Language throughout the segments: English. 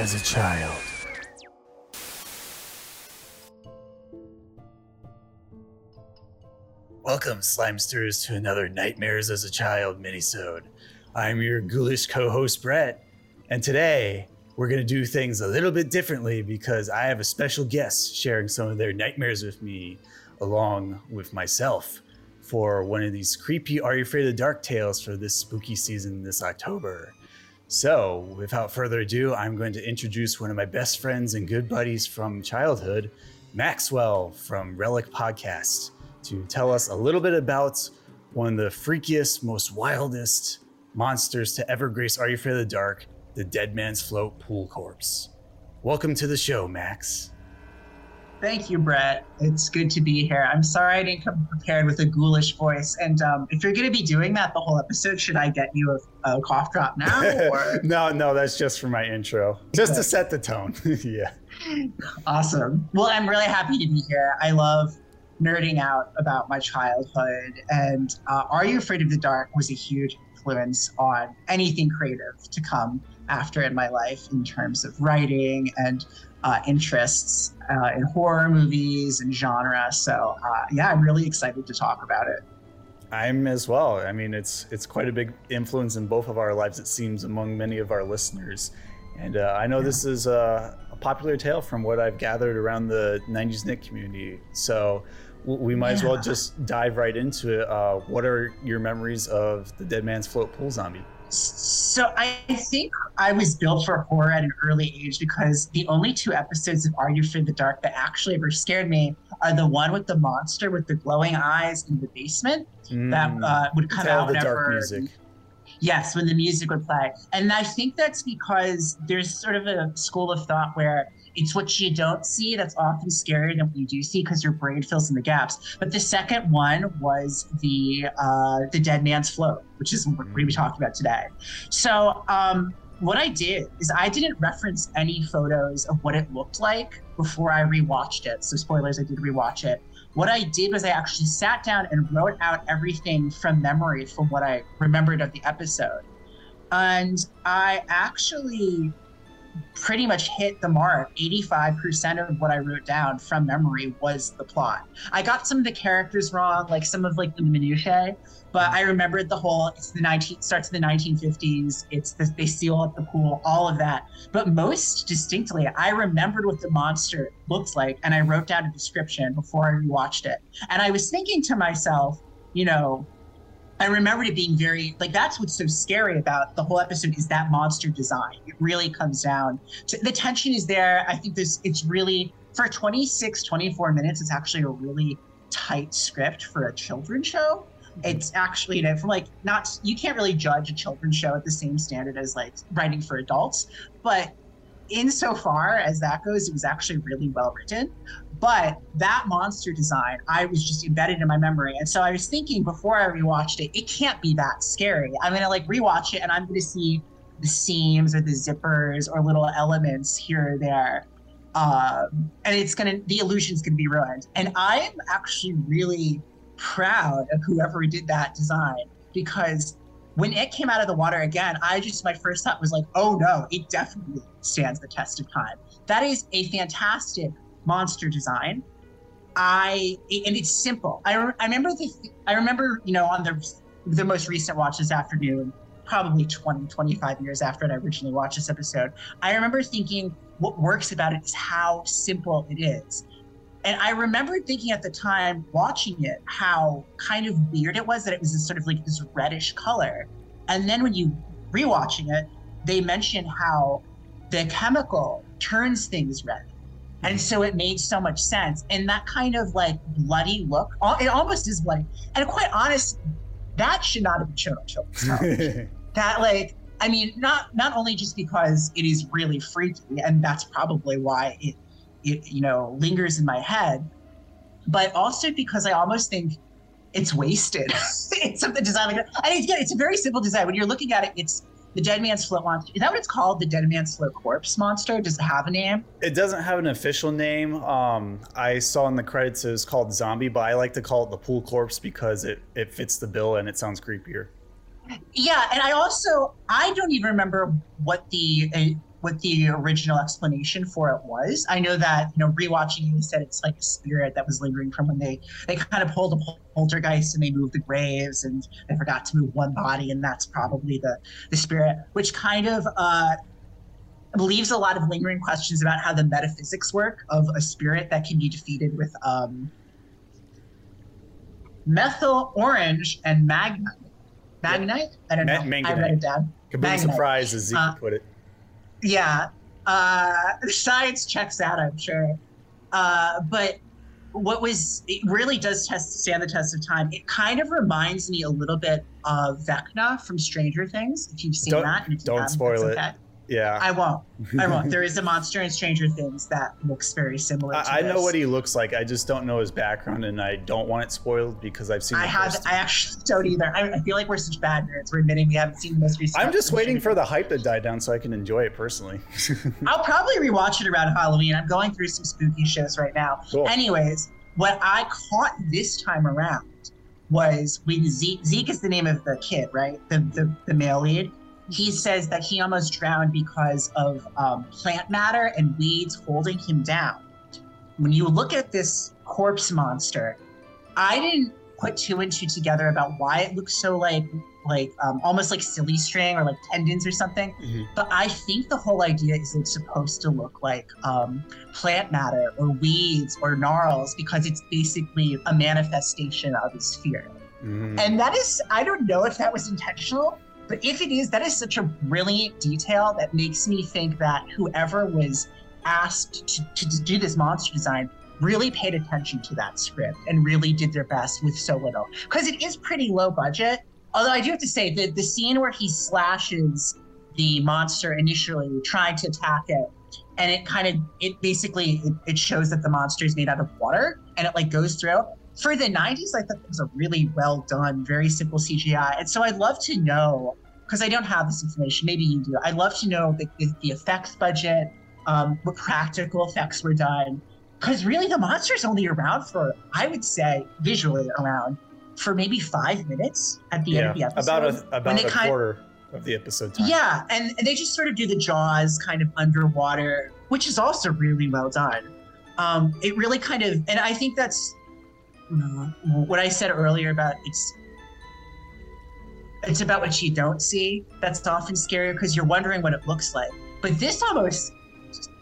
as a child. Welcome, Slimesters, to another Nightmares as a Child minisode. I'm your ghoulish co-host Brett, and today we're gonna do things a little bit differently because I have a special guest sharing some of their nightmares with me, along with myself, for one of these creepy Are You Afraid of the Dark tales for this spooky season this October. So, without further ado, I'm going to introduce one of my best friends and good buddies from childhood, Maxwell from Relic Podcast, to tell us a little bit about one of the freakiest, most wildest monsters to ever grace Are You Afraid of the Dark, the Dead Man's Float Pool Corpse. Welcome to the show, Max. Thank you, Brett. It's good to be here. I'm sorry I didn't come prepared with a ghoulish voice. And um, if you're going to be doing that the whole episode, should I get you a, a cough drop now? Or? no, no, that's just for my intro, just to set the tone. yeah. Awesome. Well, I'm really happy to be here. I love nerding out about my childhood. And uh, Are You Afraid of the Dark was a huge influence on anything creative to come after in my life in terms of writing and uh, interests uh, in horror movies and genre. So uh, yeah, I'm really excited to talk about it. I'm as well. I mean, it's it's quite a big influence in both of our lives. It seems among many of our listeners, and uh, I know yeah. this is a, a, popular tale from what I've gathered around the '90s Nick community. So we might yeah. as well just dive right into it. Uh, what are your memories of the Dead Man's Float pool zombie? So I think I was built for horror at an early age because the only two episodes of Are You Afraid the Dark that actually ever scared me are the one with the monster with the glowing eyes in the basement mm. that uh, would come Tell out the whenever. Dark music. Yes, when the music would play. And I think that's because there's sort of a school of thought where it's what you don't see that's often scarier than what you do see because your brain fills in the gaps. But the second one was the uh, the Dead Man's Float, which is what we're going to be talking about today. So um, what I did is I didn't reference any photos of what it looked like before I rewatched it. So spoilers, I did rewatch it. What I did was I actually sat down and wrote out everything from memory from what I remembered of the episode. And I actually pretty much hit the mark. 85% of what I wrote down from memory was the plot. I got some of the characters wrong, like some of like the minutiae, but I remembered the whole it's the 19 starts in the 1950s. It's the, they seal up the pool, all of that. But most distinctly, I remembered what the monster looks like and I wrote down a description before I rewatched it. And I was thinking to myself, you know, I remembered it being very like that's what's so scary about the whole episode is that monster design. It really comes down to the tension is there. I think this it's really for 26, 24 minutes, it's actually a really tight script for a children's show. Mm-hmm. It's actually, you know, from like not you can't really judge a children's show at the same standard as like writing for adults, but insofar as that goes, it was actually really well written. But that monster design, I was just embedded in my memory. And so I was thinking before I rewatched it, it can't be that scary. I'm going to like rewatch it and I'm going to see the seams or the zippers or little elements here or there. Um, and it's going to, the illusion's going to be ruined. And I'm actually really proud of whoever did that design because when it came out of the water again, I just, my first thought was like, oh no, it definitely stands the test of time. That is a fantastic monster design. I and it's simple. I, I remember the I remember you know on the the most recent watch this afternoon, probably 20 25 years after I originally watched this episode. I remember thinking what works about it is how simple it is. And I remember thinking at the time watching it how kind of weird it was that it was this sort of like this reddish color. And then when you rewatching it, they mention how the chemical turns things red. And so it made so much sense. And that kind of like bloody look, it almost is bloody. And quite honest, that should not have been shown on children's that like, I mean, not not only just because it is really freaky, and that's probably why it it you know lingers in my head, but also because I almost think it's wasted. it's something designed like that. And again, it's a very simple design. When you're looking at it, it's the Dead Man's Float monster. Is that what it's called? The Dead Man's Float corpse monster? Does it have a name? It doesn't have an official name. Um, I saw in the credits it was called Zombie, but I like to call it the pool corpse because it it fits the bill and it sounds creepier. Yeah, and I also I don't even remember what the uh, what the original explanation for it was. I know that you know rewatching you said it's like a spirit that was lingering from when they they kind of pulled a poltergeist and they moved the graves and they forgot to move one body and that's probably the the spirit, which kind of uh, leaves a lot of lingering questions about how the metaphysics work of a spirit that can be defeated with um, methyl orange and magnite. Magnite? I don't know. Ma- I read it down. Could be Magnite. surprised as Zeke Uh, put it. Yeah. Uh, the science checks out, I'm sure. Uh, but what was it really does test stand the test of time. It kind of reminds me a little bit of Vecna from Stranger Things. If you've seen Don't- that, and if you don't spoil it. okay. Yeah. I won't. I won't. There is a monster in Stranger Things that looks very similar. to I, I know what he looks like. I just don't know his background, and I don't want it spoiled because I've seen. I have. I actually don't either. I, I feel like we're such bad nerds. We're admitting we haven't seen the most recent. I'm just waiting for the hype to die down so I can enjoy it personally. I'll probably rewatch it around Halloween. I'm going through some spooky shows right now. Cool. Anyways, what I caught this time around was when Zeke, Zeke is the name of the kid, right? The, the, the male lead. He says that he almost drowned because of um, plant matter and weeds holding him down. When you look at this corpse monster, I didn't put two and two together about why it looks so like like um, almost like silly string or like tendons or something. Mhm. But I think the whole idea is it's supposed to look like um, plant matter or weeds or gnarls because it's basically a manifestation of his fear. Mhm. And that is, I don't know if that was intentional, but if it is, that is such a brilliant detail that makes me think that whoever was asked to, to do this monster design really paid attention to that script and really did their best with so little. Because it is pretty low budget. Although I do have to say that the scene where he slashes the monster initially trying to attack it, and it kind of it basically it, it shows that the monster is made out of water and it like goes through for the 90s i thought it was a really well done very simple cgi and so i'd love to know because i don't have this information maybe you do i'd love to know the, the, the effects budget um, what practical effects were done because really the monster's only around for i would say visually around for maybe five minutes at the end of the episode about a about a quarter of the episode time. yeah, and, and they just sort of do the jaws kind of underwater, which is also really well done. Um, it really kind of, and I think that's Mm-hmm. what I said earlier about it's it's about what you don't see. That's often scarier because you're wondering what it looks like. But this almost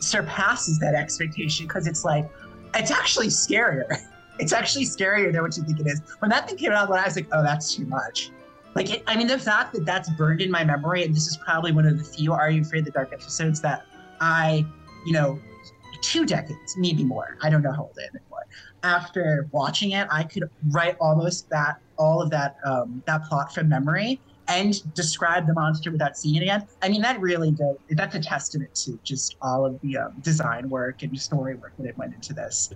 surpasses that expectation because it's like it's actually scarier. It's actually scarier than what you think it is. When that thing came out, when I was like, oh, that's too much. Like, it, I mean, the fact that that's burned in my memory, and this is probably one of the few Are You Afraid of the Dark episodes that I, you know, two decades, maybe more. I don't know how old I am anymore. After watching it, I could write almost that all of that um, that plot from memory and describe the monster without seeing it again. I mean, that really does. That's a testament to just all of the um, design work and story work that it went into this.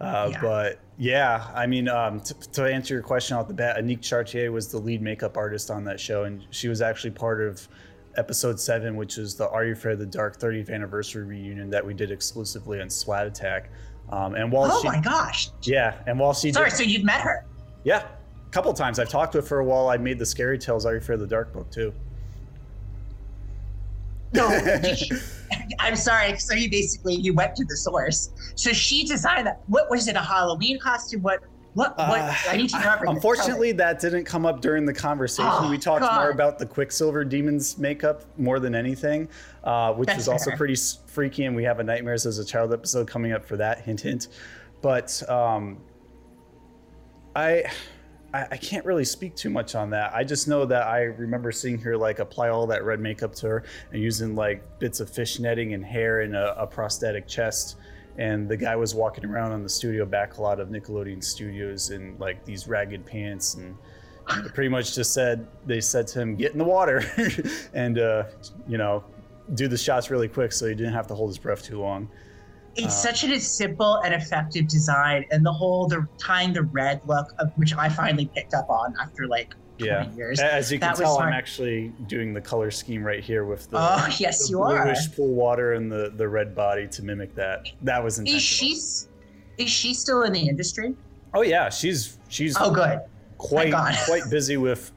Uh, Yeah. But yeah, I mean, um, t- to answer your question off the bat, Annick Chartier was the lead makeup artist on that show, and she was actually part of episode seven, which is the Are You Afraid of the Dark 30th anniversary reunion that we did exclusively on Splat Attack. Um, and while oh she, my gosh! yeah, and while she Sorry, did, so you've met her? yeah, a couple times I've talked to her for a while. I made the Scary Tales Are You Afraid of the Dark book too. No, I'm sorry. So you basically you went to the source. So she designed that. What was it? A Halloween costume? What? What? What? Uh, I need to know. Unfortunately, that didn't come up during the conversation. Oh, we talked God. more about the Quicksilver Demon's makeup more than anything, uh, which That's was also pretty freaky. And we have a Nightmares as a Child episode coming up for that. Hint, hint. But um, I, I, I can't really speak too much on that. I just know that I remember seeing her like apply all that red makeup to her and using like bits of fish netting and hair and a, a prosthetic chest. And the guy was walking around on the studio back a lot of Nickelodeon studios in like these ragged pants and pretty much just said they said to him get in the water and uh, you know do the shots really quick so he didn't have to hold his breath too long. It's Uh, such a simple and effective design, and the whole the tying the red look, of, which I finally picked up on after like 20 Yeah. years. As you can That tell, I'm actually doing the color scheme right here with the, Oh yes, the you are. bluish pool water and the, the red body to mimic that. That was intentional. Is she? Is she still in the industry? Oh yeah, she's she's Oh, good. quite quite busy with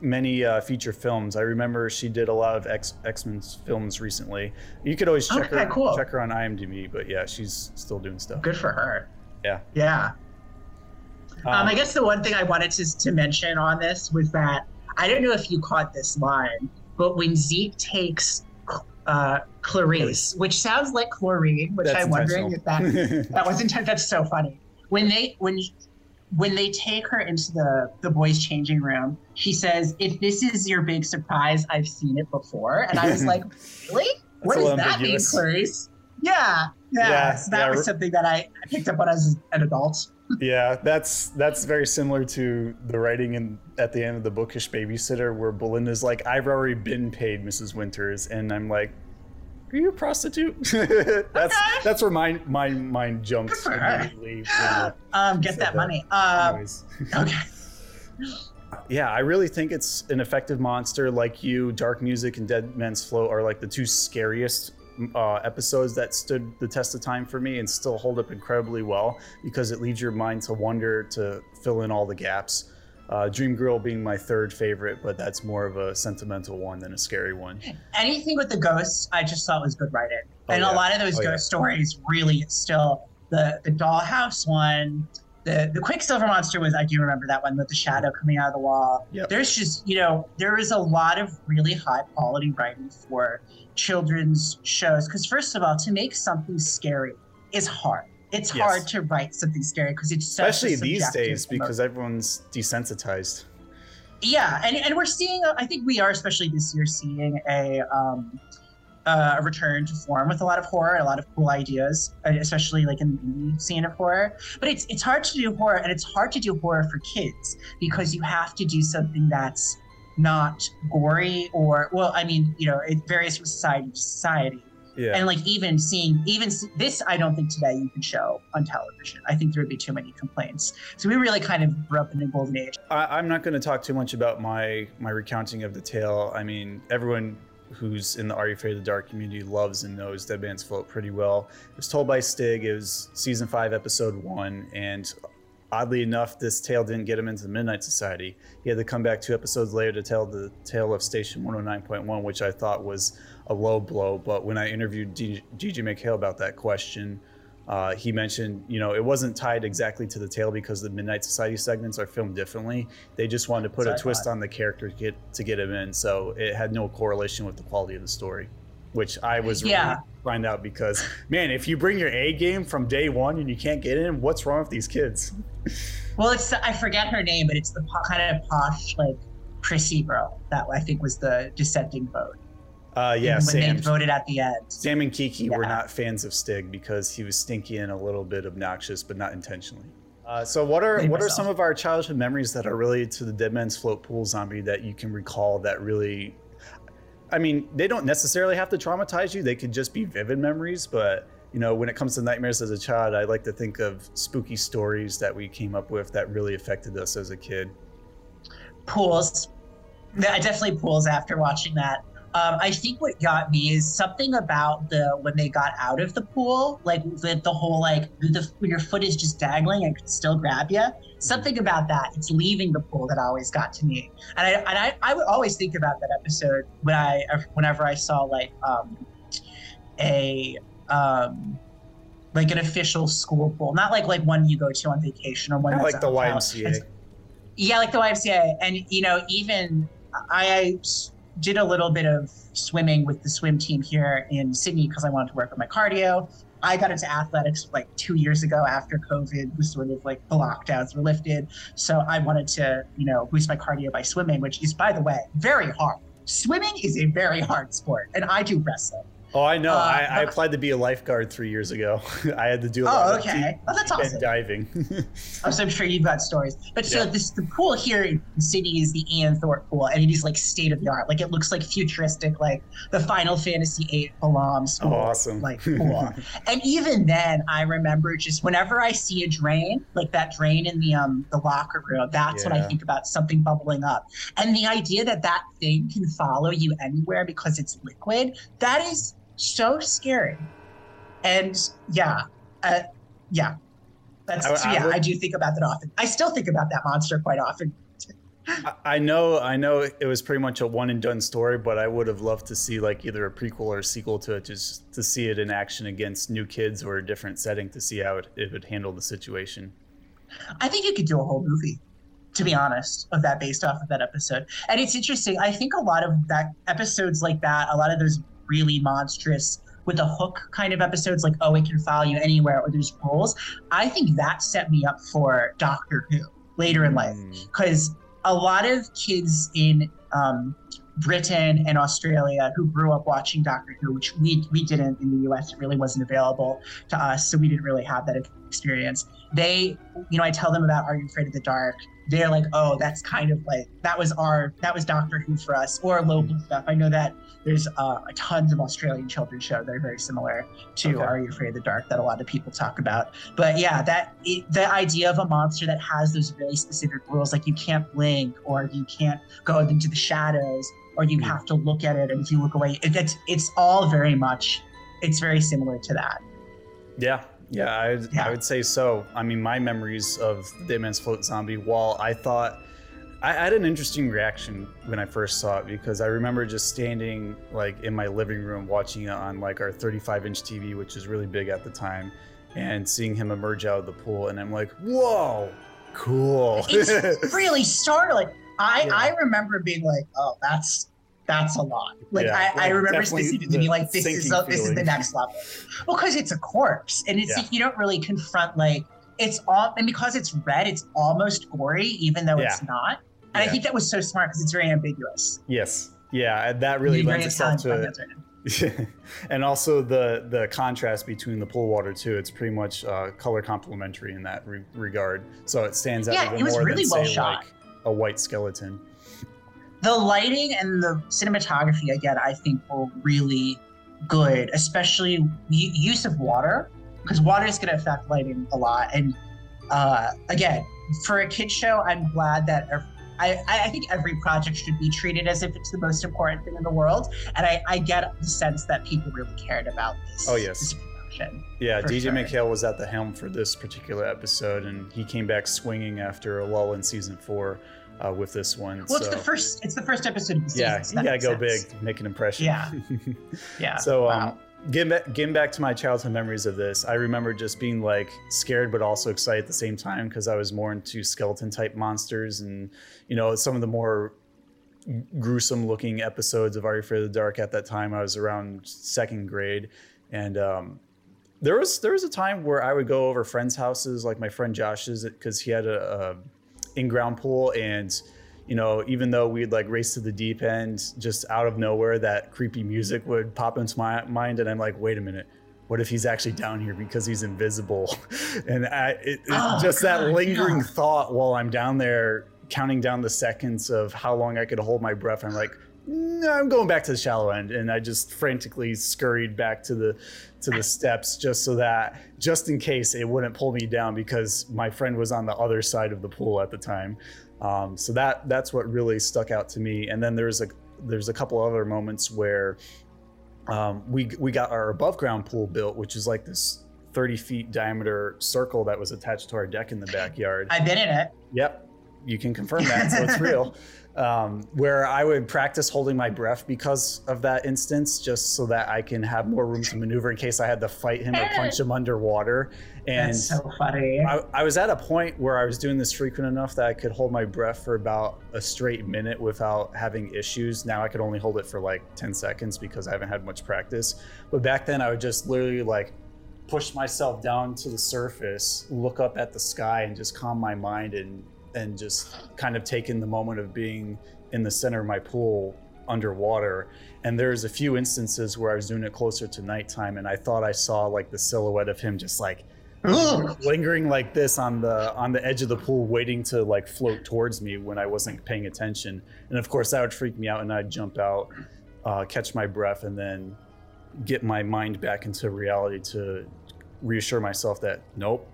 many uh, feature films. I remember she did a lot of X X Men films recently. You could always check Okay, her cool. check her on IMDb, but yeah, she's still doing stuff. Good for her. Yeah. Yeah. Um, I guess the one thing I wanted to, to mention on this was that I don't know if you caught this line, but when Zeke takes uh, Clarice, which sounds like chlorine, which That's I'm wondering if that that was intent. That's so funny. When they when when they take her into the the boys' changing room, she says, "If this is your big surprise, I've seen it before." And I was like, "Really? What does that mean. Clarice?" Yeah, yeah. Yeah, so that yeah, was something that I I picked up on as an adult. Yeah, that's that's very similar to the writing in at the end of the bookish babysitter, where Belinda's like, "I've already been paid, Mrs. Winters," and I'm like, "Are you a prostitute?" that's Okay. that's where my my mind jumped Good for her. immediately. Um, get that that. money. Anyways. okay. Yeah, I really think it's an effective monster. Like you, Dark Music and Dead Man's Float are like the two scariest uh, episodes that stood the test of time for me and still hold up incredibly well because it leads your mind to wonder to fill in all the gaps. Uh, Dream Girl being my third favorite, but that's more of a sentimental one than a scary one. Anything with the ghosts, I just thought was good writing. Oh, and yeah. a lot of those Oh, ghost yeah. stories really still the the dollhouse one. The, the Quicksilver monster was I do remember that one with the shadow coming out of the wall. Yep. There's just you know there is a lot of really high quality writing for children's shows because first of all to make something scary is hard. It's Yes. hard to write something scary because it's a Especially these days emotion. because everyone's desensitized. Yeah, and, and we're seeing, I think we are, especially this year, seeing a um, uh, a return to form with a lot of horror, a lot of cool ideas, especially like in the scene of horror. But it's it's hard to do horror, and it's hard to do horror for kids because you have to do something that's not gory or well, I mean, you know, it varies from society to society. Yeah. And like even seeing even this, I don't think today you can show on television. I think there would be too many complaints. So we really kind of grew up in the golden age. I, I'm not going to talk too much about my my recounting of the tale. I mean, everyone who's in the Are You Afraid of the Dark community loves and knows Dead Man's Float pretty well. It was told by Stig. It was season five, episode one, and oddly enough, this tale didn't get him into the Midnight Society. He had to come back two episodes later to tell the tale of Station 109.1, which I thought was a low blow. But when I interviewed D- D.J. MacHale about that question, uh, he mentioned, you know, it wasn't tied exactly to the tale because the Midnight Society segments are filmed differently. They just wanted to put a twist on the character to get to get him in, so it had no correlation with the quality of the story, which I was Yeah. really find out because man, if you bring your A game from day one and you can't get in, what's wrong with these kids? Well, it's I forget her name, but it's the kind of posh, like prissy girl that I think was the dissenting vote. Uh, yeah, when Sam. they voted at the end. Sam and Kiki were not fans of Stig because he was stinky and a little bit obnoxious, but not intentionally. Uh, so, what are Blame what are some of our childhood memories that are related to the Dead Man's Float pool zombie that you can recall that really? I mean, they don't necessarily have to traumatize you; they could just be vivid memories. But you know, when it comes to nightmares as a child, I like to think of spooky stories that we came up with that really affected us as a kid. Pools. Yeah, definitely pools after watching that. Um, I think what got me is something about the when they got out of the pool, like the, the whole like the when your foot is just dangling and can still grab you. Something about that. It's leaving the pool that always got to me, and I and I, I would always think about that episode when I whenever I saw like um, a um, like an official school pool, not like like one you go to on vacation or one like the. YMCA. Yeah, like the YMCA, and you know, even I s- did a little bit of swimming with the swim team here in Sydney because I wanted to work on my cardio. I got into athletics like two years ago after COVID was sort of like the lockdowns were lifted. So I wanted to, you know, boost my cardio by swimming, which is, by the way, very hard. Swimming is a very hard sport, and I do wrestling. Oh, I know. Uh, I, I applied to be a lifeguard three years ago. I had to do a lot Oh, of okay. deep, Oh, that's deep end awesome. diving. Oh, so I'm sure you've got stories. But so Yeah. this the pool here in Sydney is the Ian Thorpe pool, and it is like state of the art. Like it looks like futuristic, like the Final Fantasy VIII Balamb school. oh, awesome. Like pool. and even then, I remember just whenever I see a drain, like that drain in the um the locker room, that's when I think about something bubbling up. And the idea that that thing can follow you anywhere because it's liquid, that is so scary. And yeah, uh, yeah. That's I- so I yeah. would- I do think about that often. I still think about that monster quite often. I know, I know it was pretty much a one and done story, but I would have loved to see like either a prequel or a sequel to it, just to see it in action against new kids or a different setting to see how it, it would handle the situation. I think you could do a whole movie, to be honest, of that based off of that episode. And it's interesting. I think a lot of that episodes like that, a lot of those really monstrous with a hook kind of episodes like oh it can follow you anywhere or there's rules i think that set me up for doctor who later in life because mm. a lot of kids in um, Britain and Australia who grew up watching Doctor Who, which we we didn't in the US. It really wasn't available to us, so we didn't really have that experience. They, you know, I tell them about Are You Afraid of the Dark? They're like, oh, that's kind of like that was our that was Doctor Who for us, or local stuff. I know that there's uh, tons of Australian children's shows that are very similar to okay. Are You Afraid of the Dark that a lot of people talk about. But yeah, that it, the idea of a monster that has those really specific rules, like you can't blink or you can't go into the shadows or you mm. have to look at it and if you look away it, it's it's all very much it's very similar to that yeah yeah I, yeah. I would say so i mean my memories of the Dead Man's Float Zombie while i thought I had an interesting reaction when I first saw it because I remember just standing like in my living room watching it on like our 35 inch TV, which is really big at the time, and seeing him emerge out of the pool, and I'm like, "Whoa, cool!" It's really startling. I yeah. I remember being like, "Oh, that's that's a lot. Like yeah, I, I remember specifically being like, this is a, this is the next level. Well, because it's a corpse, and it's yeah. like you don't really confront like it's all, and because it's red, it's almost gory, even though yeah. it's not. And I think that was so smart because it's very ambiguous. Yes, yeah, that really lends itself to it. and also the the contrast between the pool water too. It's pretty much uh, color complementary in that re- regard, so it stands out yeah, even more really than well say shot. like a white skeleton the lighting and the cinematography again i think were really good especially use of water because water is going to affect lighting a lot. And uh, again for a kid show i'm glad that I, I think every project should be treated as if it's the most important thing in the world. And i, I get the sense that people really cared about this. Oh yes. This yeah dj sure. MacHale was at the helm for this particular episode and he came back swinging after a lull in season four uh, with this one. Well, so. it's the first. It's the first episode of the season. Yeah, so you gotta go sense. big, make an impression. Yeah, yeah. so, wow. um, getting back, getting back to my childhood memories of this, I remember just being like scared but also excited at the same time because I was more into skeleton type monsters and you know some of the more gruesome looking episodes of Are You Afraid of the Dark at that time. I was around second grade, and um, there was there was a time where I would go over friends' houses, like my friend Josh's, because he had a, a in-ground pool and you know even though we'd like race to the deep end just out of nowhere that creepy music would pop into my mind and i'm like wait a minute. What if he's actually down here because he's invisible? And I, it, oh, just God, that lingering thought while i'm down there counting down the seconds of how long i could hold my breath i'm like no, I'm going back to the shallow end, and I just frantically scurried back to the to the steps just so that just in case it wouldn't pull me down because my friend was on the other side of the pool at the time. Um, so that that's what really stuck out to me. And then there's a there's a couple other moments where um, we we got our above ground pool built, which is like this 30 feet diameter circle that was attached to our deck in the backyard. I've been in it. Yep, you can confirm that, so it's real. um, where I would practice holding my breath because of that instance, just so that I can have more room to maneuver in case I had to fight him or punch him underwater. And That's so funny. I, I, was at a point where I was doing this frequent enough that I could hold my breath for about a straight minute without having issues. Now I could only hold it for like 10 seconds because I haven't had much practice. But back then, I would just literally like push myself down to the surface, look up at the sky, and just calm my mind and and just kind of taken the moment of being in the center of my pool underwater. And there's a few instances where I was doing it closer to nighttime, and I thought I saw like the silhouette of him just like lingering like this on the on the edge of the pool, waiting to like float towards me when I wasn't paying attention. And of course, that would freak me out, and I'd jump out, uh, catch my breath, and then get my mind back into reality to reassure myself that nope,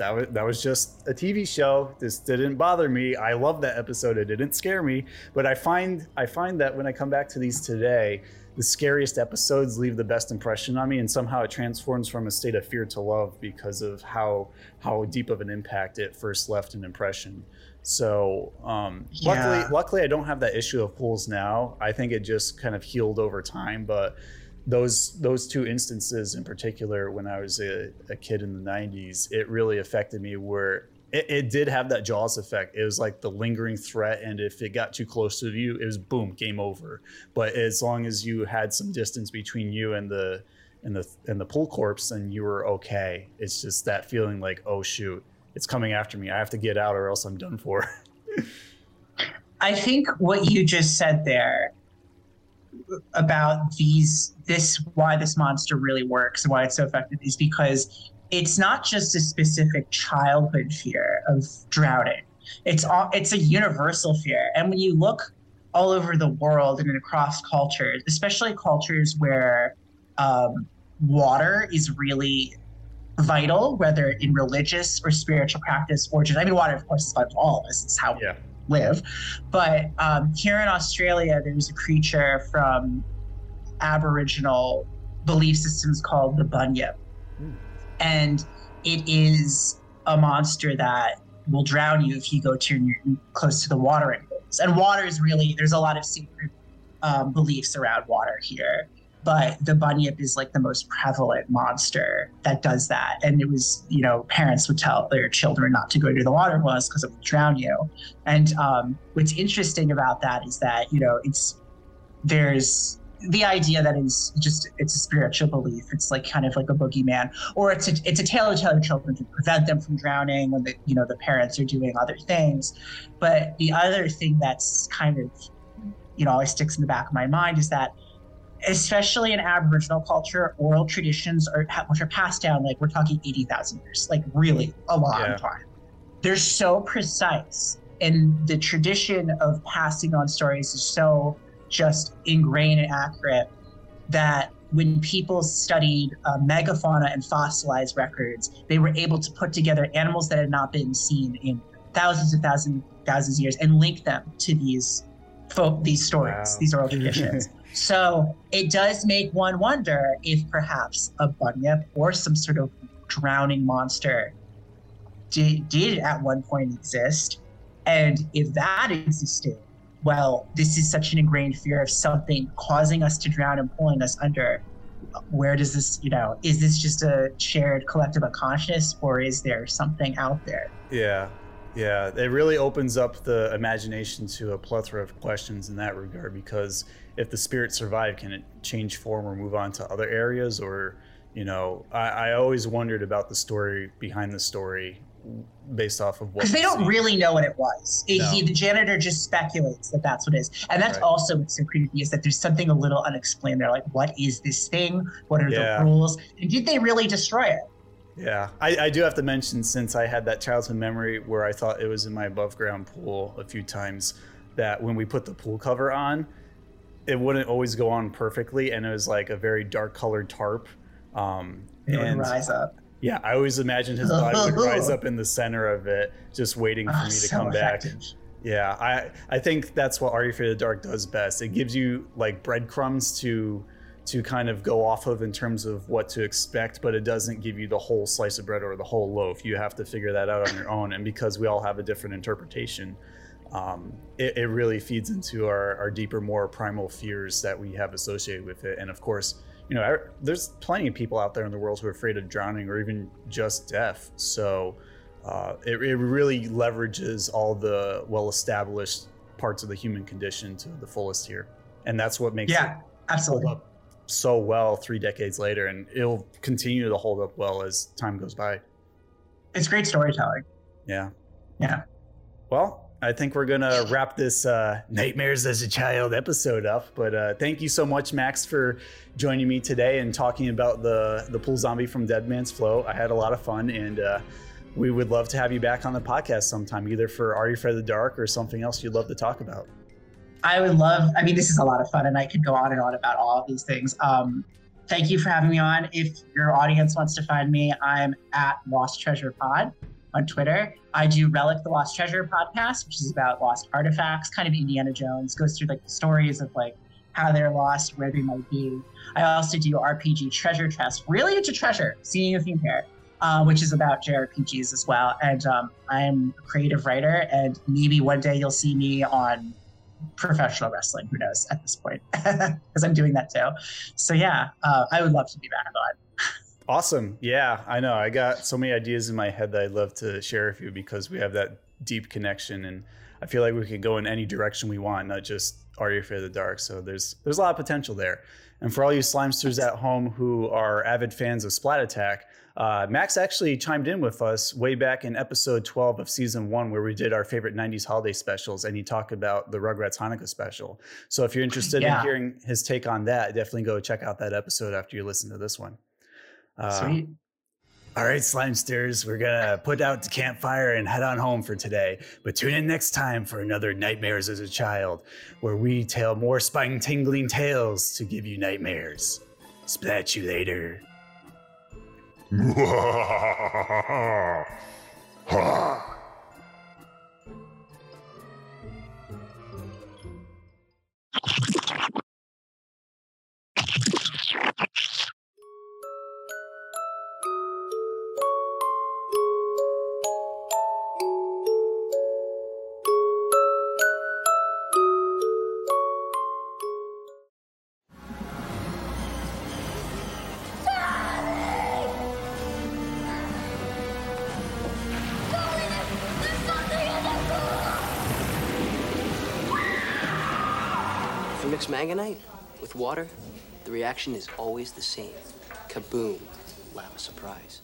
that was that was just a TV show. This didn't bother me. I love that episode. It didn't scare me. But I find I find that when I come back to these today, the scariest episodes leave the best impression on me, and somehow it transforms from a state of fear to love because of how how deep of an impact it first left an impression. So um, Yeah. luckily, luckily, I don't have that issue of pools now. I think it just kind of healed over time, but those those two instances in particular when i was a, a kid in the 90s it really affected me where it, it did have that jaws effect. It was like the lingering threat and if it got too close to you it was boom game over. But as long as you had some distance between you and the and the and the pool corpse then you were okay. It's just that feeling like oh shoot it's coming after me. I have to get out or else i'm done for. I think what you just said there about these this why this monster really works and why it's so effective is because it's not just a specific childhood fear of drowning. It's all it's a universal fear. And when you look all over the world and across cultures, especially cultures where um, water is really vital, whether in religious or spiritual practice or just I mean water of course is vital to all of us. It's how we live. But um, here in Australia, there's a creature from Aboriginal belief systems called the bunyip. Hmm. And it is a monster that will drown you if you go too near, close to the watering holes. And water is really, there's a lot of sacred um, beliefs around water here. But the bunyip is like the most prevalent monster that does that. And it was, you know, parents would tell their children not to go near the water holes because it will drown you. And um, what's interesting about that is that you know it's there's the idea that it's just it's a spiritual belief. It's like kind of like a boogeyman, or it's a it's a tale to tell your children to prevent them from drowning when the you know the parents are doing other things. But the other thing that's kind of you know always sticks in the back of my mind is that especially in Aboriginal culture, oral traditions are which are passed down like we're talking eighty thousand years, like really a long Yeah. time. They're so precise, and the tradition of passing on stories is so just ingrained and accurate that when people studied uh, megafauna and fossilized records, they were able to put together animals that had not been seen in thousands and thousands thousands of years and link them to these folk these stories, Wow. these oral traditions. So it does make one wonder if perhaps a bunyip or some sort of drowning monster did, did at one point exist. And if that existed, well, this is such an ingrained fear of something causing us to drown and pulling us under. Where does this, you know, is this just a shared collective unconscious or is there something out there? Yeah, yeah. It really opens up the imagination to a plethora of questions in that regard because if the spirit survived, can it change form or move on to other areas? Or, you know, I, I always wondered about the story behind the story based off of what because they don't really know what it was. It- No. he, the janitor just speculates that that's what it is, and that's Right. also what's so creepy is that there's something a little unexplained there. Like, what is this thing? What are Yeah. the rules? And did they really destroy it? Yeah, I, I do have to mention since I had that childhood memory where I thought it was in my above ground pool a few times that when we put the pool cover on, it wouldn't always go on perfectly, and it was like a very dark colored tarp. Um, It would and rise up. Yeah, I always imagined his body would rise up in the center of it, just waiting for Ah, me to so come back. Yeah, I I think that's what Are You Afraid of the Dark does best. It gives you like breadcrumbs to to kind of go off of in terms of what to expect, but it doesn't give you the whole slice of bread or the whole loaf. You have to figure that out on your own. And because we all have a different interpretation, um, it, it really feeds into our, our deeper, more primal fears that we have associated with it. And of course, you know, I- there's plenty of people out there in the world who are afraid of drowning or even just death. So uh, it, it really leverages all the well-established parts of the human condition to the fullest here, and that's what makes Yeah, it hold absolutely. up so well three decades later, and it'll continue to hold up well as time goes by. It's great storytelling. Yeah. Yeah. Well, I think we're gonna wrap this uh, nightmares as a child episode up. But uh, thank you so much, Max, for joining me today and talking about the the pool zombie from Dead Man's Float. I had a lot of fun, and uh, we would love to have you back on the podcast sometime, either for Are You Afraid of the Dark or something else you'd love to talk about. I would love, I mean, this is a lot of fun and I could go on and on about all of these things. Um, thank you for having me on. If your audience wants to find me, I'm at Lost Treasure Pod on Twitter. I do Relic the Lost Treasure podcast, which is about lost artifacts, kind of Indiana Jones, goes through like the stories of like how they're lost, where they might be. I also do RPG Treasure Chest, really into treasure, seeing a theme here, uh, which is about JRPGs as well. And um, I'm a creative writer, and maybe one day you'll see me on professional wrestling. Who knows at this point? Because I'm doing that too. So yeah, uh, I would love to be back on. Awesome. Yeah, I know. I got so many ideas in my head that I'd love to share with you because we have that deep connection and I feel like we can go in any direction we want, not just Are You Afraid of the Dark. So there's there's a lot of potential there. And for all you slimesters at home who are avid fans of Splat Attack, uh, Max actually chimed in with us way back in episode 12 of season one, where we did our favorite 90s holiday specials, and he talked about the Rugrats Hanukkah special. So if you're interested yeah. in hearing his take on that, definitely go check out that episode after you listen to this one. Uh, Sweet. All right, Slimesters, we're gonna put out the campfire and head on home for today. But tune in next time for another Nightmares as a Child, where we tell more spine tingling tales to give you nightmares. Splat you later. manganite with water, the reaction is always the same. Kaboom. Lava surprise.